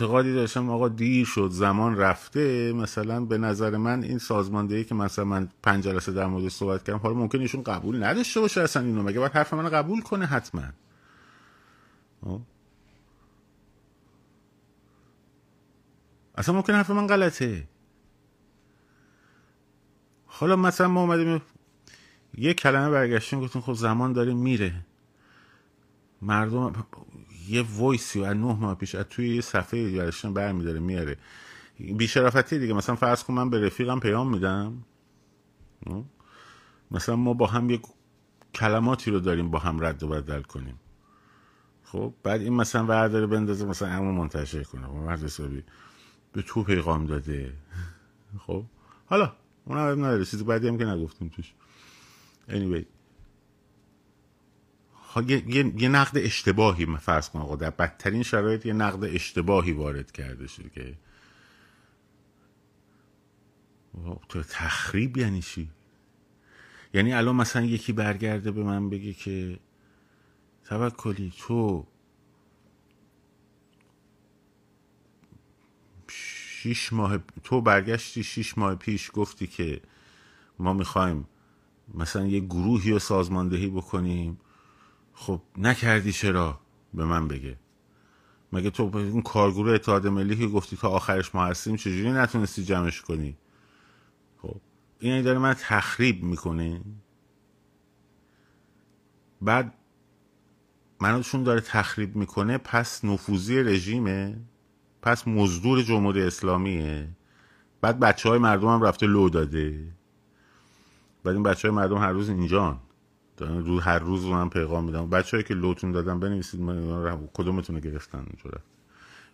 اعتقادی داشتم آقا دیر شد زمان رفته. مثلا به نظر من این سازماندهی که مثلا من پنج جلسه در مورد صحبت کردم حالا ممکن ایشون قبول نداشته باشه اصلا اینو. مگه باید حرف من قبول کنه؟ حتما. خب؟ اصلا ممکن حرف من غلطه. حالا مثلا ما اومدیم یه کلمه برگشتیم گفتیم خب زمان داره میره. مردم یه وایسی از نه ماه پیش از توی یه صفحه برشتن برمیداره میاره. بیشرافتی دیگه مثلا فرض کن من به رفیقم پیام میدم. مثلا ما با هم یه کلماتی رو داریم با هم رد و بدل کنیم. خب بعد این مثلا ورداره بندازه مثلا همون منتشر کنه. و مرد حسابی به تو پیغام داده. خب حالا اون هم نداره. چیزی بعدی هم که نگفتیم توش. Anyway. یه،, یه،, یه نقد اشتباهی فرض کن آقا در بدترین شرایط یه نقد اشتباهی وارد کرده شده که تو تخریب یعنی چی؟ یعنی الان مثلا یکی برگرده به من بگه که توکلی تو شیش ماه تو برگشتی شیش ماه پیش گفتی که ما می‌خوایم مثلا یه گروهی رو سازماندهی بکنیم. خب نکردی چرا به من بگه؟ مگه تو اون کارگروه اتحاد ملی که گفتی تا آخرش ما هستیم چجوری نتونستی جمعش کنی؟ خب این داره من تخریب می‌کنه. بعد منشون داره تخریب می‌کنه پس نفوذی رژیمه پس مزدور جمهوری اسلامیه. بعد بچه های مردم هم رفته لو داده. بعد این بچه های مردم هر روز اینجان. رو هر روز رو من پیغام میدم. بچه که لوتون دادم بنویسید من کدومتون رو گرفتن اونجوره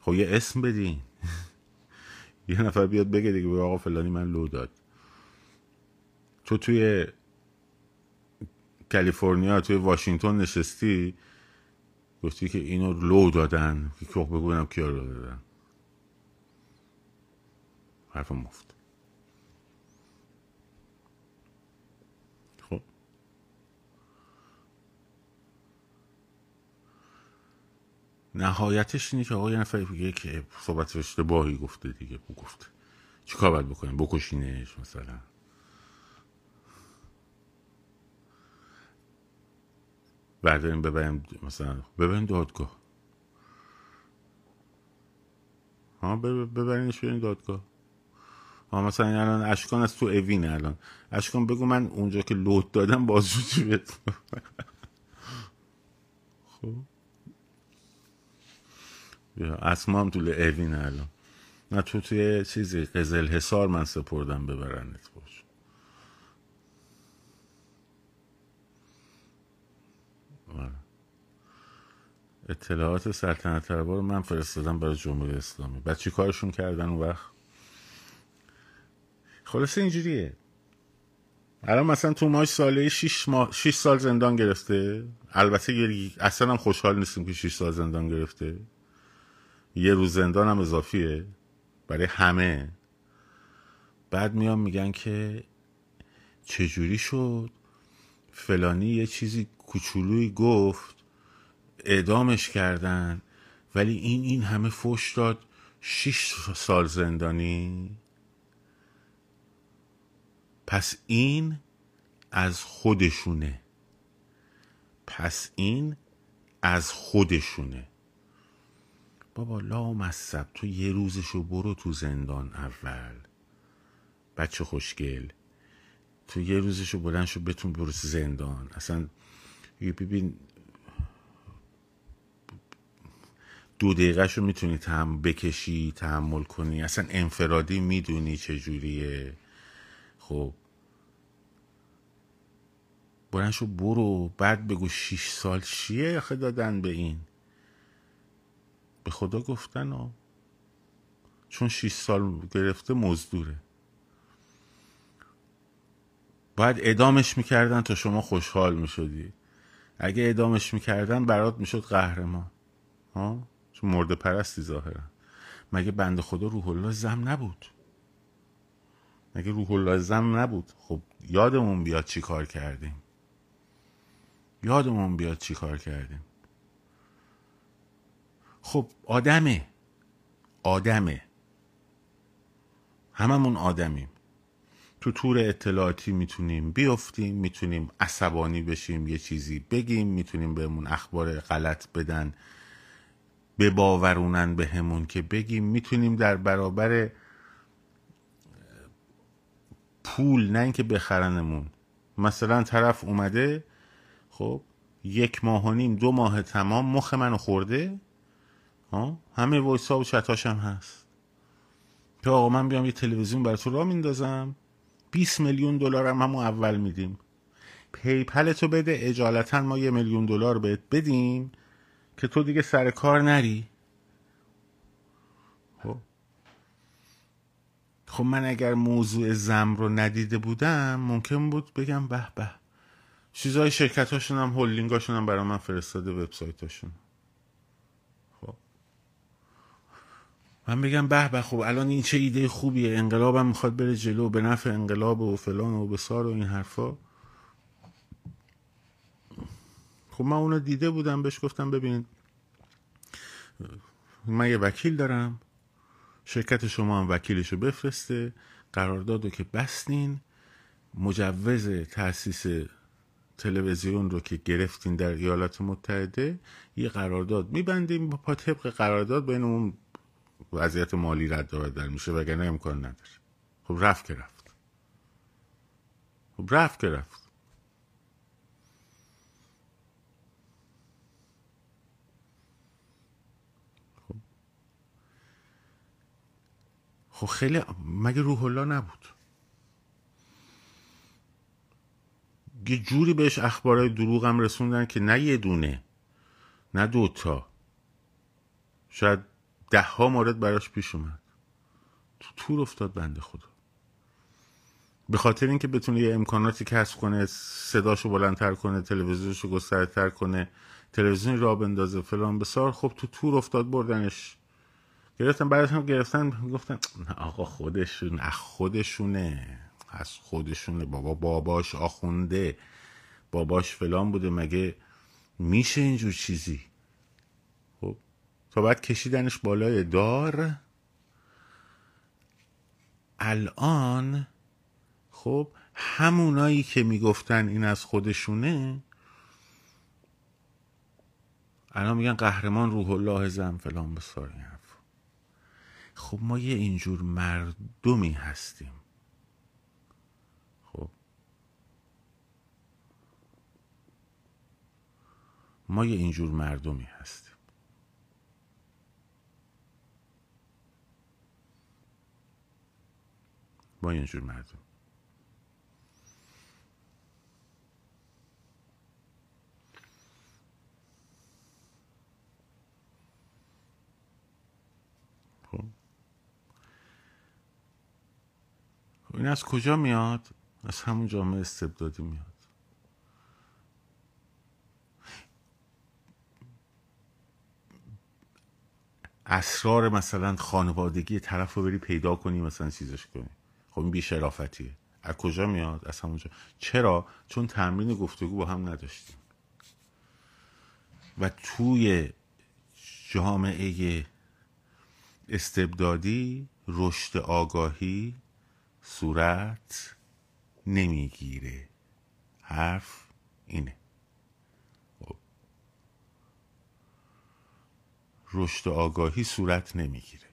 خب یه اسم بدین. یه نفر بیاد بگه دیگه به آقا فلانی من لو داد. تو توی کالیفرنیا توی واشنگتن نشستی؟ گفتی که اینو لو دادن. که بگو ببینم کیا رو دادن. حرف مفت. نهایتش اینه که آقا یه نفر که صحبت اشتباهی گفته دیگه. بو گفته. چیکار باید بکنیم؟ بکشینش مثلا. برداریم ببریم مثلا. ببریم دادگاه. ها ببرینش بریم دادگاه. ها مثلا الان اشکان از تو اوینه الان. اشکان بگو من اونجا که لوت دادم بازجویی خب؟ اسما هم طول اوین الان. نه تو توی چیزی قزل حسار من سپردم ببرنت باش. آره. اطلاعات سلطنت رو من فرستادم برای جمهوری اسلامی. بعد چی کارشون کردن اون وقت؟ خلاصه اینجوریه. الان مثلا تو ماش ساله 6 ماه 6 سال زندان گرفته. البته اصلا هم خوشحال نیستیم که 6 سال زندان گرفته. یه روز زندان هم اضافیه برای همه. بعد میان میگن که چجوری شد؟ فلانی یه چیزی کوچولویی گفت اعدامش کردن ولی این این همه فش داد شیش سال زندانی. پس این از خودشونه. پس این از خودشونه. بابا لا مصب تو یه روزشو برو تو زندان اول. بچه خوشگل تو یه روزشو بلند شو بتون برو زندان. اصلا ببین دو دقیقه می‌تونی تحمل بکشی تحمل کنی. اصلا انفرادی می‌دونی چجوریه. خب. بلند شو برو بعد بگو شیش سال چیه آخه دادن به این؟ به خدا گفتن ها چون 6 سال گرفته مزدوره. باید ادامش می‌کردن تا شما خوشحال می‌شدی. اگه ادامش می‌کردن برات می‌شد قهرمان. ها؟ چون مرد پرستی ظاهرا. مگه بند خدا روح الله زم نبود؟ مگه روح الله زم نبود؟ خب یادمون بیاد چی کار کردیم. یادمون بیاد چی کار کردیم. خب آدمه. آدمه. هممون آدمیم. تو تور اطلاعاتی می‌تونیم بیفتیم می‌تونیم عصبانی بشیم یه چیزی بگیم می‌تونیم بهمون اخبار غلط بدن به باورونن به همون که بگیم. می‌تونیم در برابر پول نه اینکه بخرنمون. مثلا طرف اومده خب یک ماه و نیم دو ماه تمام مخ منو خورده. ها همه وایسا و چتاش هم هست. که آقا من بیام یه تلویزیون برای تو را میندازم. 20 میلیون دلار هم همون اول میدیم. پیپل تو بده اجالتا ما یه میلیون دلار بهت بدیم که تو دیگه سر کار نری. خب. خب من اگر موضوع زم رو ندیده بودم ممکن بود بگم به به. چیزای شرکت هاشون هم هولینگ هاشون هم برای من فرستاده وبسایت هاشون خب من بگم به به خب الان این چه ایده خوبیه؟ انقلابم می‌خواد بره جلو به نفع انقلاب و فلان و بسار و این حرفا. خب من اونو دیده بودم بهش گفتم ببین من یه وکیل دارم شرکت شما هم وکیلشو بفرسته قرارداد رو که بستین مجوز تاسیس تلویزیون رو که گرفتین در ایالات متحده یه قرارداد میبندیم با طبق قرارداد بین اون وضعیت مالی رد و بدل میشه وگرنه امکان نداره. خب رفت که رفت. خب رفت که رفت. خب, خب خیلی مگه روح الله نبود؟ یه جوری بهش اخبارهای دروغ هم رسوندن که نه یه دونه نه دوتا. شاید ده ها مورد براش پیش اومد. تو تور افتاد بنده خدا. به خاطر اینکه بتونه یه امکاناتی کسب کنه صداشو بلندتر کنه تلویزیونشو گسترتر کنه تلویزیون را بندازه فلان. بسار خب تو تور افتاد بردنش. گرفتن بعدش هم گرفتن گفتن آقا خودشون اخ خودشونه. از خودشونه. بابا باباش آخونده. باباش فلان بوده. مگه میشه اینجور چیزی؟ تا بعد کشیدنش بالای دار. الان خب همونایی که می‌گفتن این از خودشونه الان میگن قهرمان روح الله زن فلان بسار این حرف. خب ما یه اینجور مردمی هستیم. ما یه اینجور مردمی هستیم. یه اینجور مردم خب. خب این از کجا میاد؟ از همون جامعه استبدادی میاد اسرار مثلا خانوادگی طرف رو بری پیدا کنی مثلا چیزش کنی خب این بیشرافتیه از کجا میاد؟ از همونجا چرا؟ چون تمرین گفتگو با هم نداشتیم. و توی جامعه استبدادی رشد آگاهی صورت نمی‌گیره. حرف اینه. رشد آگاهی صورت نمی‌گیره.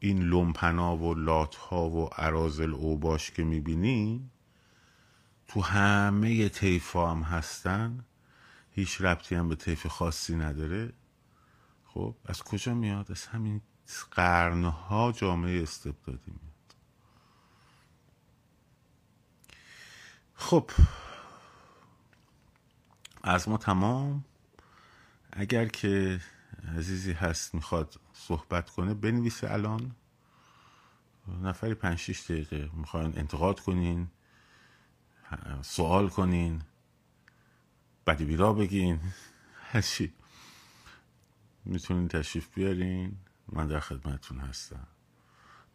این لومپنا و لاتها و عرازل اوباش که می‌بینی تو همه طیف هم هستن. هیچ ربطی هم به طیف خاصی نداره. خب از کجا میاد؟ از همین قرنها جامعه استبدادی میاد. خب از ما تمام. اگر که عزیزی هست می‌خواد صحبت کنه بنویسه الان. نفری پنج شیش دقیقه می‌خواین انتقاد کنین سوال کنین بدی بیرا بگین هرچی می‌تونین تشریف بیارین. من در خدمتتون هستم.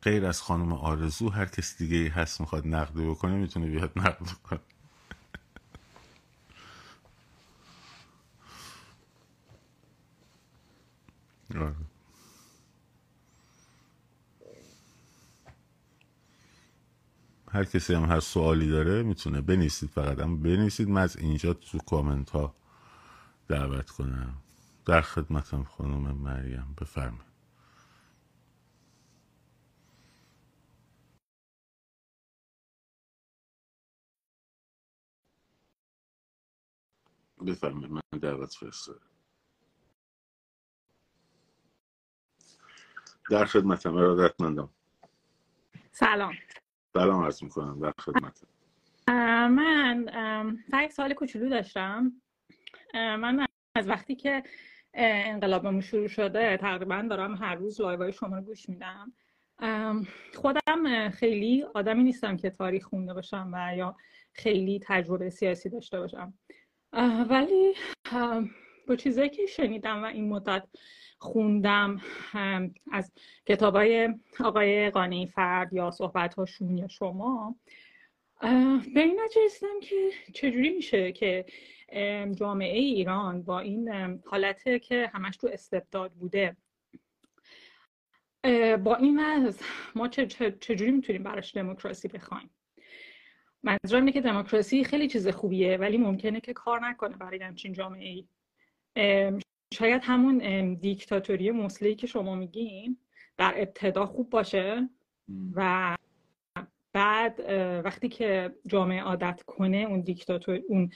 غیر از خانم آرزو هر کس دیگه هست می‌خواد نقد بکنه می‌تونه بیاد نقد کنه هر کسی هم هر سوالی داره می‌تونه بنویسید فقط. هم بنویسید من از اینجا تو کامنت ها دعوت کنم. در خدمتم خانم مریم بفرمایید. بفرمایید من دعوت فرستادم. در خدمتم ارادتمندم. سلام. سلام عرض می‌کنم در خدمتم. من فقط یک سوال کوچولو داشتم. من از وقتی که انقلابمون شروع شده تقریبا دارم هر روز لایوهای شما رو گوش میدم. خودم خیلی آدمی نیستم که تاریخ خونده باشم و یا خیلی تجربه سیاسی داشته باشم. ولی با چیزایی که شنیدم و این مدت خوندم از کتابای آقای قانعی فرد یا صحبت‌هاشون یا شما. به این رسیدم که چجوری میشه که ام، جامعه ایران با این حالته که همش تو استبداد بوده با این وضع ما چجوری می‌تونیم براش دموکراسی بخوایم؟ منظورم اینه که دموکراسی خیلی چیز خوبیه ولی ممکنه که کار نکنه برای همچین جامعه ای شاید همون دیکتاتوری مسلحی که شما میگین در ابتدا خوب باشه و بعد وقتی که جامعه عادت کنه اون دیکتاتور اون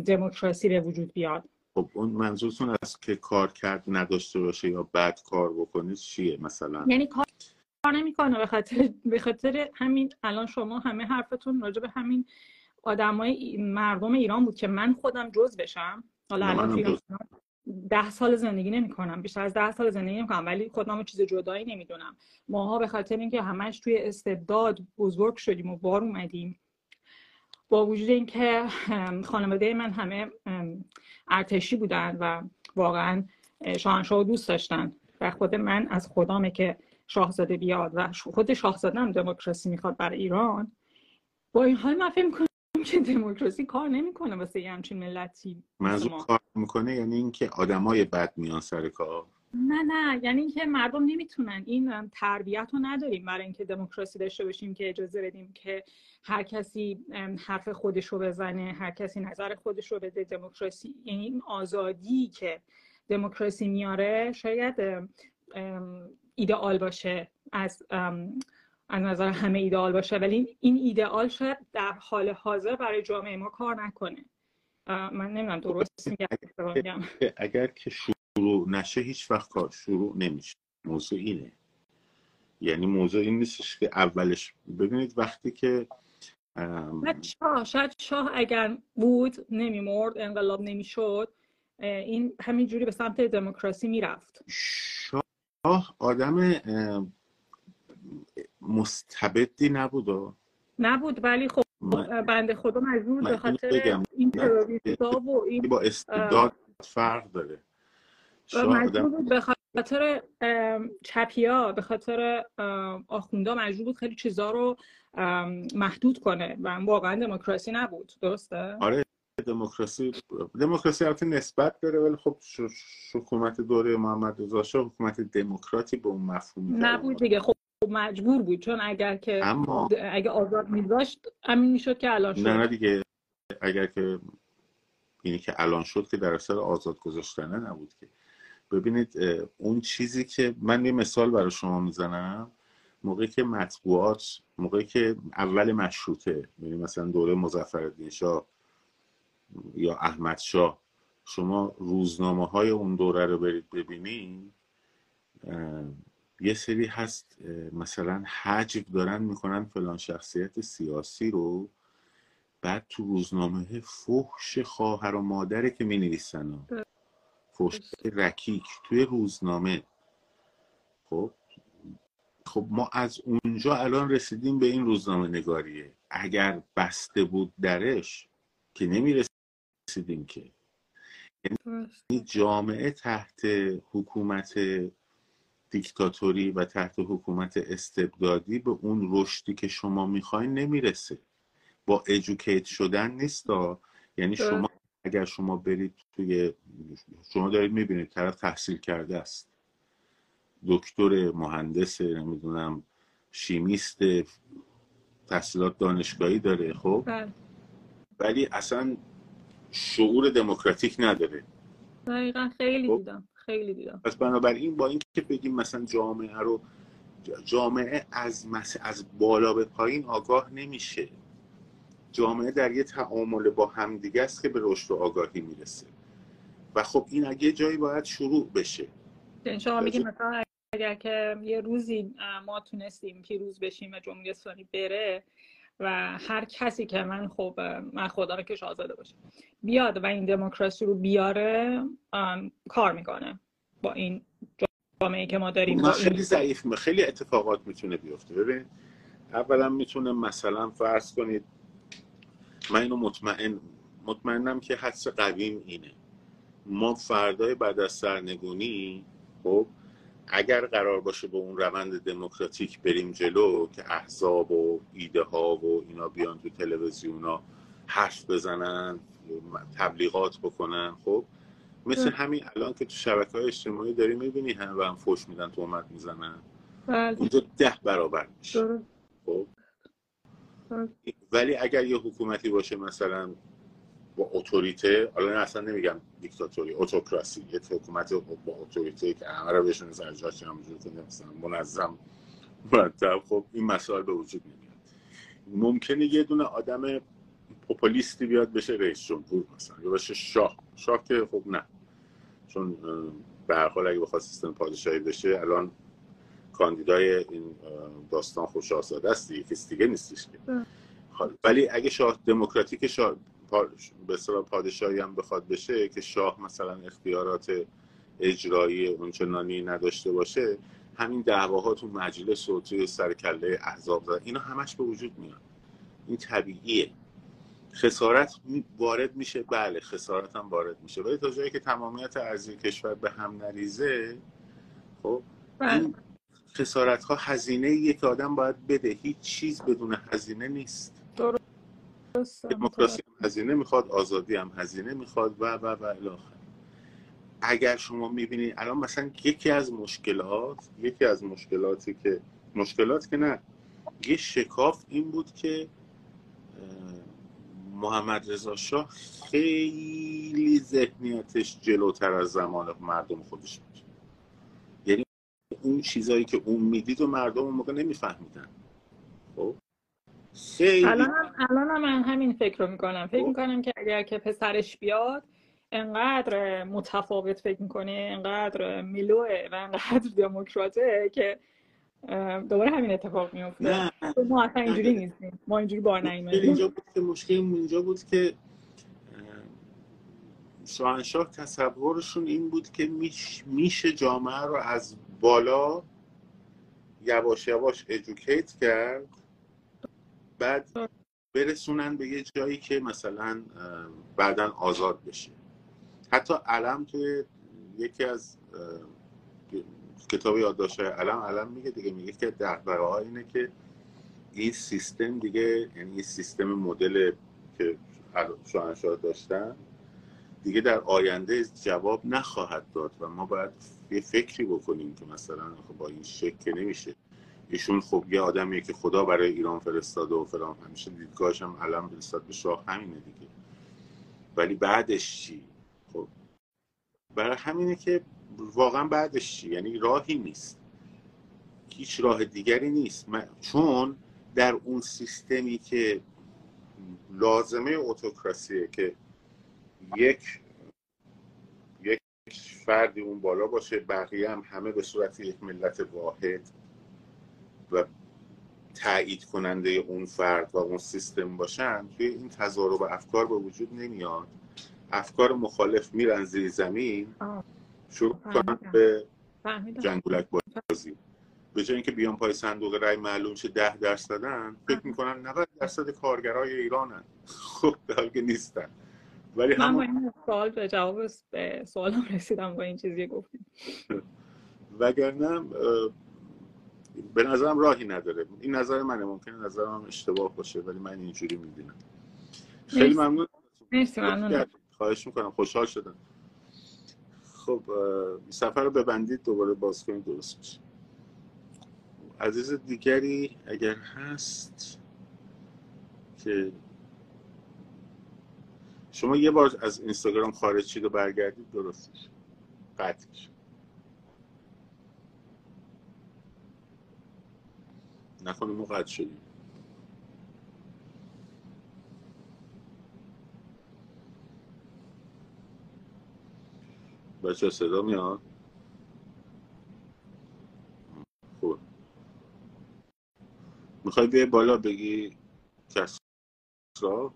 دموکراسی به وجود بیاد. خب اون منظورتون از که کار کرد نداشته باشه یا بد کار بکنه چیه مثلا؟ یعنی کار نمی‌کنه به خاطر به خاطر همین الان شما همه حرفتون راجع به همین آدمای مردم ایران بود که من خودم جز بشم. حالا الان ده سال زندگی نمی‌کنم بیشتر از ده سال زندگی نمی‌کنم ولی خودم چیز جدایی نمی‌دونم. ماها به خاطر اینکه همش توی استبداد بزرگ شدیم و بار اومدیم. با وجود اینکه خانواده من همه ارتشی بودن و واقعا اه، شاهنشاه دوست داشتن و خود من از خدامه که شاهزاده بیاد و خود شاهزاده هم دموکراسی می‌خواد برای ایران با این حال من فکر که دموکراسی کار نمی‌کنه واسه یه همچین ملتی منظور کار می‌کنه یعنی اینکه آدمای بد میان سر کار؟ نه نه یعنی اینکه مردم نمی‌تونن. این تربیت رو نداریم برای اینکه دموکراسی داشته باشیم که اجازه بدیم که هر کسی حرف خودش رو بزنه هر کسی نظر خودش رو بده. دموکراسی یعنی این آزادی که دموکراسی میاره شاید ایدئال باشه از از نظر همه ایدئال باشه ولی این ایدئال شاید در حال حاضر برای جامعه ما کار نکنه. من نمی‌دونم درست میگم؟ اگر که شروع نشه هیچ وقت کار شروع نمیشه. موضوع اینه. یعنی موضوع این نیستش که اولش ببینید وقتی که ام، شاه شاید شاه اگر بود نمیمرد انقلاب نمی‌شد این همینجوری به سمت دموکراسی می‌رفت. شاه آدم مستبدی نبود و نبود ولی خب بنده خدا مجبور به خاطر این تروریستا و این با استبداد فرق داره. مجبور بود به خاطر چپیا به خاطر آخوندا مجبور بود خیلی چیزا رو محدود کنه و واقعا دموکراسی نبود. درسته؟ آره دموکراسی دموکراسی البته نسبت داره ولی خب حکومت دوره محمد رضا حکومت دموکراتی به اون الان نبود دیگه. خب مجبور بود چون اگر که اما اگه آزاد میذاشت همین می‌شد که الان نه نه شد دیگه. اگر که اینی که الان شد که در اثر آزاد گذاشتنه نبود که. ببینید اون چیزی که من یه مثال برای شما می‌زنم موقعی که مطبوعات موقعی که اول مشروطه یعنی مثلا دوره مظفرالدین شاه یا احمد شاه شما روزنامه های اون دوره رو برید ببینید یه سری هست مثلا حجب دارن می‌کنن فلان شخصیت سیاسی رو بعد تو روزنامه فحش خواهر و مادره که می نویسن فحش رکیک توی روزنامه. خب؟ خب ما از اونجا الان رسیدیم به این روزنامه نگاریه. اگر بسته بود درش که نمی رسیدیم که. یعنی جامعه تحت حکومت دیکتاتوری و تحت حکومت استبدادی به اون رشدی که شما می‌خواین نمی‌رسه. با ادوکیت شدن نیستا یعنی شما. اگر شما برید توی شما دارید می‌بینید طرف تحصیل کرده است. دکتر مهندس نمی‌دونم شیمیست تحصیلات دانشگاهی داره خب؟ بله. ولی اصلا شعور دموکراتیک نداره. دقیقا خیلی خب. دیدم. خیلی دیدم پس بنابراین با اینکه بگیم مثلا جامعه رو جامعه از مس... از بالا به پایین آگاه نمیشه. جامعه در یه تعامل با همدیگه است که به رشد و آگاهی می‌رسه. و خب این اگه جایی باید شروع بشه. یعنی شما میگین مثلا اگر که یه روزی ما تونستیم پیروز بشیم و جمهوری اسلامی بره و هر کسی که من خب من خدا رو که آزاده باشه بیاد و این دموکراسی رو بیاره کار می‌کنه با این جامعه که ما داریم. من با خیلی ضعیف خیلی اتفاقات می‌تونه بیفته. ببین اولا می‌تونه مثلا فرض کنید من اینو مطمئن مطمئنم که حدس قویم اینه. ما فردای بعد از سرنگونی خب اگر قرار باشه به اون روند دموکراتیک بریم جلو که احزاب و ایده ها و اینا بیان تو تلویزیونا حرف بزنن تبلیغات بکنن خب مثل همین الان که تو شبکه های اجتماعی داری می‌بینی همه به هم فوش میدن تومت می‌زنن. بله. اونجا ده برابر میشه. خب. ولی اگر یه حکومتی باشه مثلا با اتوریته حالا اصلا نمیگم دیکتاتوری اتوکراسی یه حکومت با اتوریته که همه رو بهشون سر جاش همونجور که مثلا منظم مرتب خب این مسائل به وجود نمیاد. ممکنه یه دونه آدم پوپولیستی بیاد بشه رئیس جمهور مثلا یا باشه شاه. شاه که خب نه. چون به هر حال اگه بخواد سیستم پادشاهی بشه الان کاندیدای این داستان خوش آزاده است دیگه کسی دیگه نیستش که. خب، ولی اگه شاه دموکراتیک شاه به پادشاهی هم بخواد بشه که شاه مثلا اختیارات اجرایی اونچنانی نداشته باشه همین دعواها تو مجلس و توی سرکله احزاب زدن. اینا همش به وجود میاد. این طبیعیه. خسارت وارد میشه بله خسارت هم وارد میشه. ولی تا جایی که تمامیت ارضی کشور به هم نریزه خب بله. این خسارت ها هزینه ایه که آدم باید بده. هیچ چیز بدون هزینه نیست. دموکراسی هم هزینه می‌خواد آزادی هم هزینه می‌خواد و و و الی آخر. اگر شما می‌بینید الان مثلا یکی از مشکلات یکی از مشکلاتی که مشکلات که نه یه شکاف این بود که محمد رضا شاه خیلی ذهنیتش جلوتر از زمان مردم خودش بود. یعنی اون چیزایی که اون می‌دید و مردم اون موقع نمیفهمیدن. خیلی. الان هم الان من همین فکر رو می‌کنم. فکر خب. می‌کنم که اگر که پسرش بیاد انقدر متفاوت فکر می‌کنه انقدر میلوه و انقدر دموکراته که دوباره همین اتفاق میفته نه. ما اصلا اینجوری. نیستیم. ما اینجوری بار مشکل نیومدیم اینجا بود که مشکل اینجا بود که اه، شاهنشاه تصورشون این بود که میش میشه جامعه رو از بالا یواش یواش ادوکیت کرد. بعد برسونن به یه جایی که مثلا بعدا آزاد بشه. حتی علم توی یکی از کتاب یادداشت علم علم میگه دیگه میگه که دغدغه ها اینه که این سیستم دیگه یعنی این سیستم مدل که شاهنشاه داشتن دیگه در آینده جواب نخواهد داد و ما باید یه فکری بکنیم که مثلا با این شکل نمیشه. ایشون خب یه آدمیه که خدا برای ایران فرستاده و فلان. همیشه دیدگاهش هم علم فرستاد به شاه همینه دیگه. ولی بعدش چی؟ خب برای همینه که واقعا بعدش چی؟ یعنی راهی نیست. هیچ راه دیگری نیست. من- چون در اون سیستمی که لازمه اتوکراسیه که یک یک فردی اون بالا باشه بقیه هم همه به صورت یک ملت واحد و تایید کننده اون فرد و اون سیستم باشن توی این تضارب افکار به وجود نمیاد. افکار مخالف میرن زیر زمین. شروع کنن. به جنگولک بازی. به جای اینکه بیان پای صندوق رای معلوم شه ده درصدن فکر می‌کنن 90 درصد کارگرای ایرانن. خب در حالی که نیستن. ولی من با این سوال به جواب به سوالم رسیدم با این چیزی گفتیم. وگرنه به نظرم راهی نداره. این نظر منه. ممکنه نظرم اشتباه باشه ولی من اینجوری می‌بینم. خیلی. ممنون. مرسی ممنونم. خواهش می‌کنم. خوشحال شدم. خب سفر رو ببندید دوباره باز کنید درست میشه. عزیز دیگری اگر هست که شما یه بار از اینستاگرام خارج شید و برگردید درست میشه. قطع نکنه ما قطع شدیم. بچه صدا میاد؟ خوب می‌خوای بیای بالا بگی کسرا؟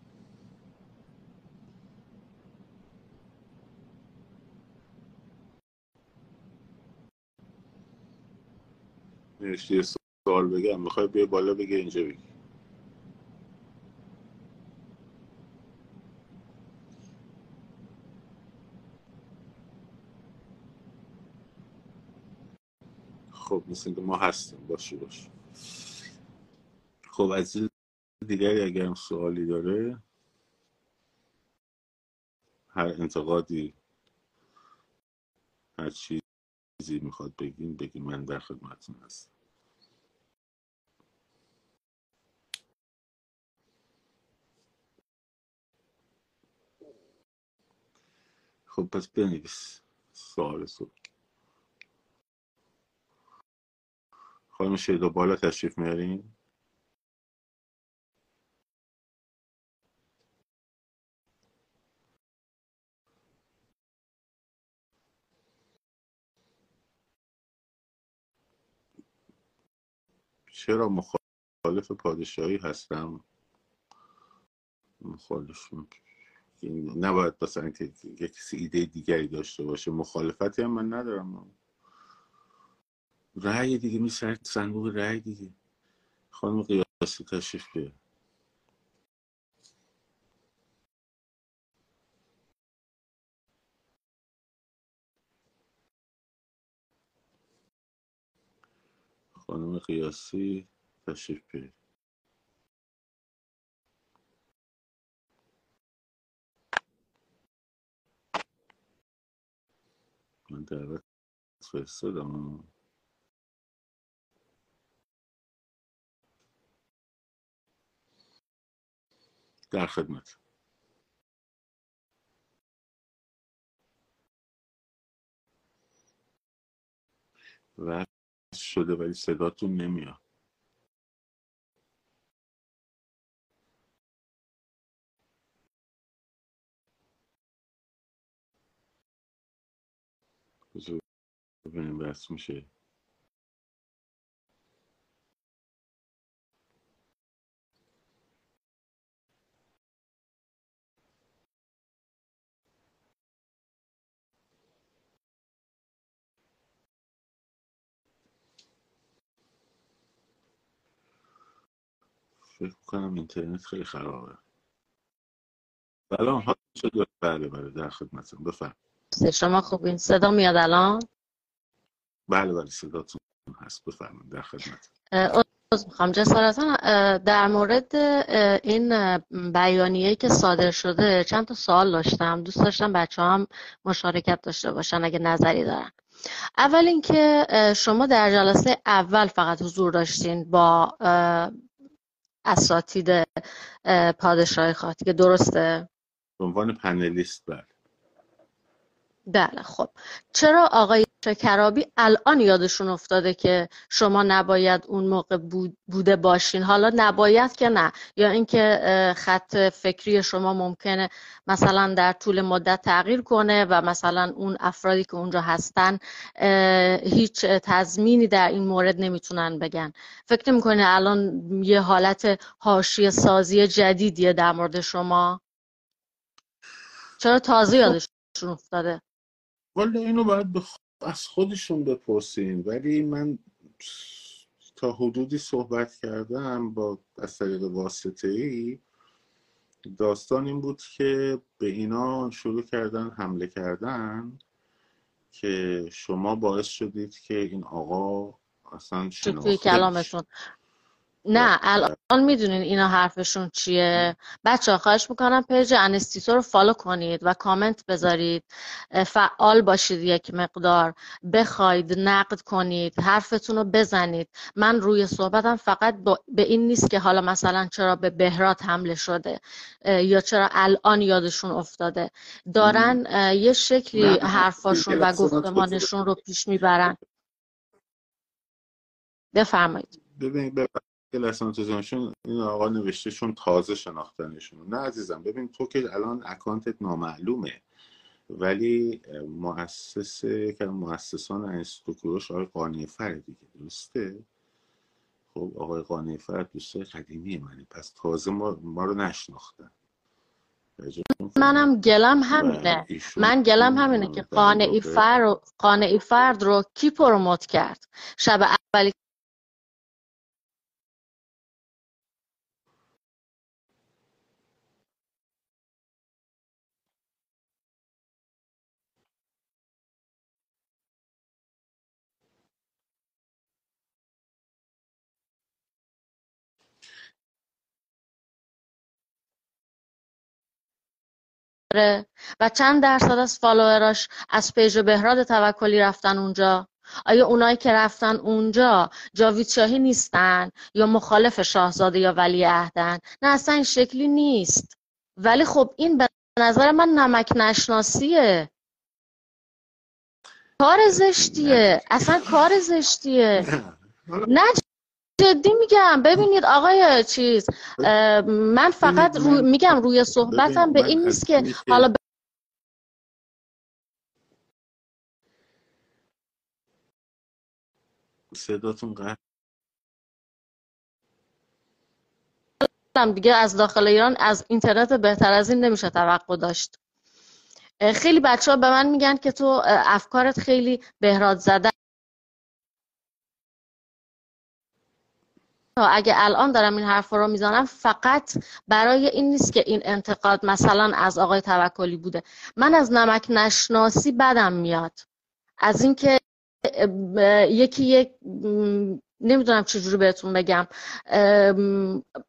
نوشتی سوال بگم می‌خوای بیای بالا بگی اینجا بگی. خب مثل که ما هستیم باشی باش خب از دیگری اگر هم سوالی داره هر انتقادی هر چیزی می‌خواد بگیم بگیم من در خدمتتون هستم. خب پس بنویس سوال سو. خانم شیدا بالا تشریف میارین؟ چرا مخالف پادشاهی هستم؟ مخالف نباید مثلا که کسی ایده دیگری داشته باشه. مخالفتی هم من ندارم. رأی دیگه میسرد صندوق رأی دیگه. خانم قیاسی تشریف بیار. خانم قیاسی تشریف بیار. من دعوت فرستادم در خدمت. و شده ولی صداتون نمیاد. ببینیم بس میشه. فکر کنم اینترنت خیلی خرابه. بله حال شد بله بله در خدمتم بفرم شما خوب این صدا میاد الان؟ بله بله صداتون هست. بفرمایید در خدمت. از می‌خوام. جسارتا در مورد این بیانیه که صادر شده چند تا سوال داشتم. دوست داشتم بچه هم مشارکت داشته باشن اگه نظری دارن. اول اینکه شما در جلسه اول فقط حضور داشتین با اساتید پادشاهی خواهد. که درسته؟ به عنوان پنلیست بله. بله خب. چرا آقای شکرابی الان یادشون افتاده که شما نباید اون موقع بوده باشین؟ حالا نباید که نه. یا اینکه خط فکری شما ممکنه مثلا در طول مدت تغییر کنه و مثلا اون افرادی که اونجا هستن هیچ تضمینی در این مورد نمی‌تونن بگن. فکر می‌کنه الان یه حالت حاشیه سازی جدیدیه در مورد شما؟ چرا تازه خب. یادشون افتاده؟ والا اینو باید بخ... از خودشون بپرسیم. ولی من تا حدودی صحبت کردم با از طریق واسطه ای داستان این بود که به اینا شروع کردن حمله کردن که شما باعث شدید که این آقا اصلا توی کلامشون. نه الان می‌دونین اینا حرفشون چیه. بچه ها خواهش می‌کنم page انستیتو رو follow کنید و کامنت بذارید. فعال باشید یک مقدار. بخواید نقد کنید حرفتون رو بزنید. من روی صحبتم فقط به این نیست که حالا مثلا چرا به به هرات حمله شده یا چرا الان یادشون افتاده. دارن یه شکلی حرفاشون و گفتمانشون رو پیش می‌برن. بفرمایید. ببین لسان این آقا نوشته چون تازه شناختنشون. نه عزیزم ببین تو که الان اکانتت نامعلومه ولی مؤسس که مؤسسان انستوکروش آقای قانع فر دیگه درسته؟ خب آقای قانع فر دوستای قدیمی منه پس تازه ما, ما رو نشناختن. منم گلم همینه. من گلم همینه که قانعی فرد رو کی پروموت کرد؟ شب اولی و چند درصد از فالووراش از پیج بهراد توکلی رفتن اونجا. آیا اونایی که رفتن اونجا جاوید شاهی نیستن یا مخالف شاهزاده یا ولی عهدن؟ نه اصلا این شکلی نیست. ولی خب این به نظر من نمک نشناسیه. کار زشتیه. اصلا کار زشتیه. نه جدی میگم. ببینید آقای چیز من فقط رو میگم روی صحبتم به این نیست که حالا صداتون قطع. دیگه از داخل ایران از اینترنت بهتر از این نمیشه توقع داشت. خیلی بچه ها به من میگن که تو افکارت خیلی بهراد زده اگه الان دارم این حرف رو می‌زنم فقط برای این نیست که این انتقاد مثلا از آقای توکلی بوده. من از نمک نشناسی بدم میاد. از اینکه یکی یک نمی‌دونم چجوری بهتون بگم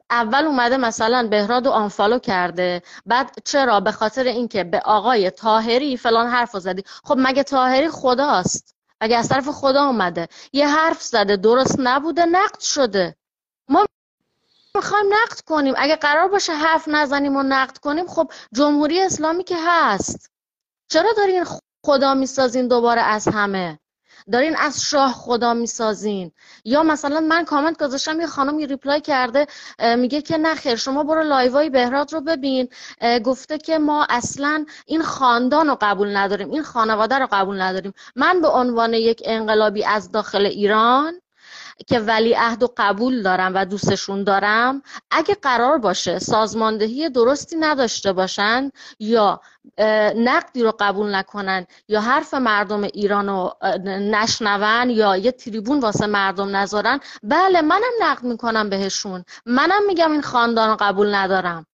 اول اومده مثلا بهراد و آنفالو کرده بعد چرا؟ به خاطر اینکه به آقای تاهری فلان حرف زدی. خب مگه تاهری خداست؟ اگه از طرف خدا اومده؟ یه حرف زده درست نبوده نقد شده. ما می‌خوایم نقد کنیم. اگه قرار باشه حرف نزنیم و نقد کنیم خب جمهوری اسلامی که هست. چرا دارین خدا می‌سازین دوباره از همه؟ دارین از شاه خدا می‌سازین؟ یا مثلا من کامنت گذاشتم یه خانم یه reply کرده میگه که نخیر شما برو لایوای بهراد رو ببین. گفته که ما اصلا این خاندان رو قبول نداریم این خانواده رو قبول نداریم. من به عنوان یک انقلابی از داخل ایران که ولی عهد و قبول دارم و دوستشون دارم اگه قرار باشه سازماندهی درستی نداشته باشن یا نقدی رو قبول نکنن یا حرف مردم ایران رو نشنون یا یه تریبون واسه مردم نذارن بله منم نقد می‌کنم بهشون منم میگم این خاندان رو قبول ندارم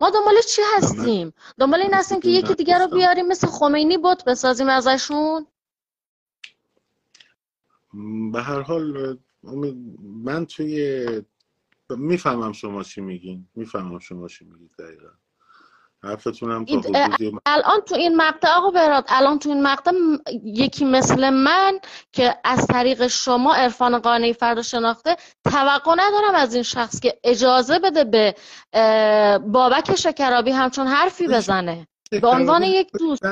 ما دنبال چی هستیم؟ دنبال این هستیم که یکی دیگر رو بیاریم مثل خمینی بوت بسازیم ازشون؟ به هر حال من توی می‌فهمم شما چی میگین. می‌فهمم شما چی میگید دقیقا. حرفتونم تا الان تو این مقطع آقا براد الان تو این مقطع یکی مثل من که از طریق شما عرفان قانعی فردا شناخته توقع ندارم از این شخص که اجازه بده به بابک شکرابی همچون حرفی بزنه. به عنوان یک دوست.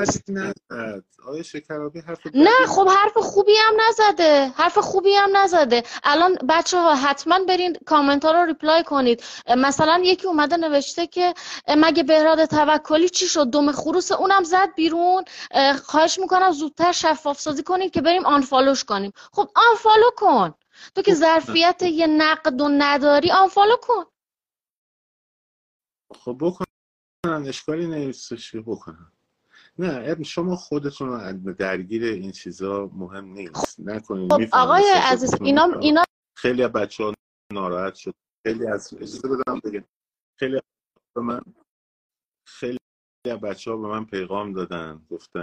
آیا شکرابی حرف نه خب حرف خوبی هم نزده. حرف خوبی هم نزده. الان بچه ها حتما برین کامنت ها رو reply کنید. مثلا یکی اومده نوشته که مگه بهراد توکلی چی شد؟ دوم خروس اونم زد بیرون. خواهش می‌کنم زودتر شفاف سازی کنید که بریم unfollow ش کنیم. خب unfollow کن. تو که خب، ظرفیت یه نقد و نداری unfollow کن. خب بکن. اشکالی نیستش بکنم نه شما خودتون رو درگیر این چیزا مهم نیست. نکنید خب آقای عزیز اینا اینا خیلی از بچه ها ناراحت شد. خیلی از اجازه بدم بگم. خیلی به من خیلی از بچه ها به من پیغام دادن گفتن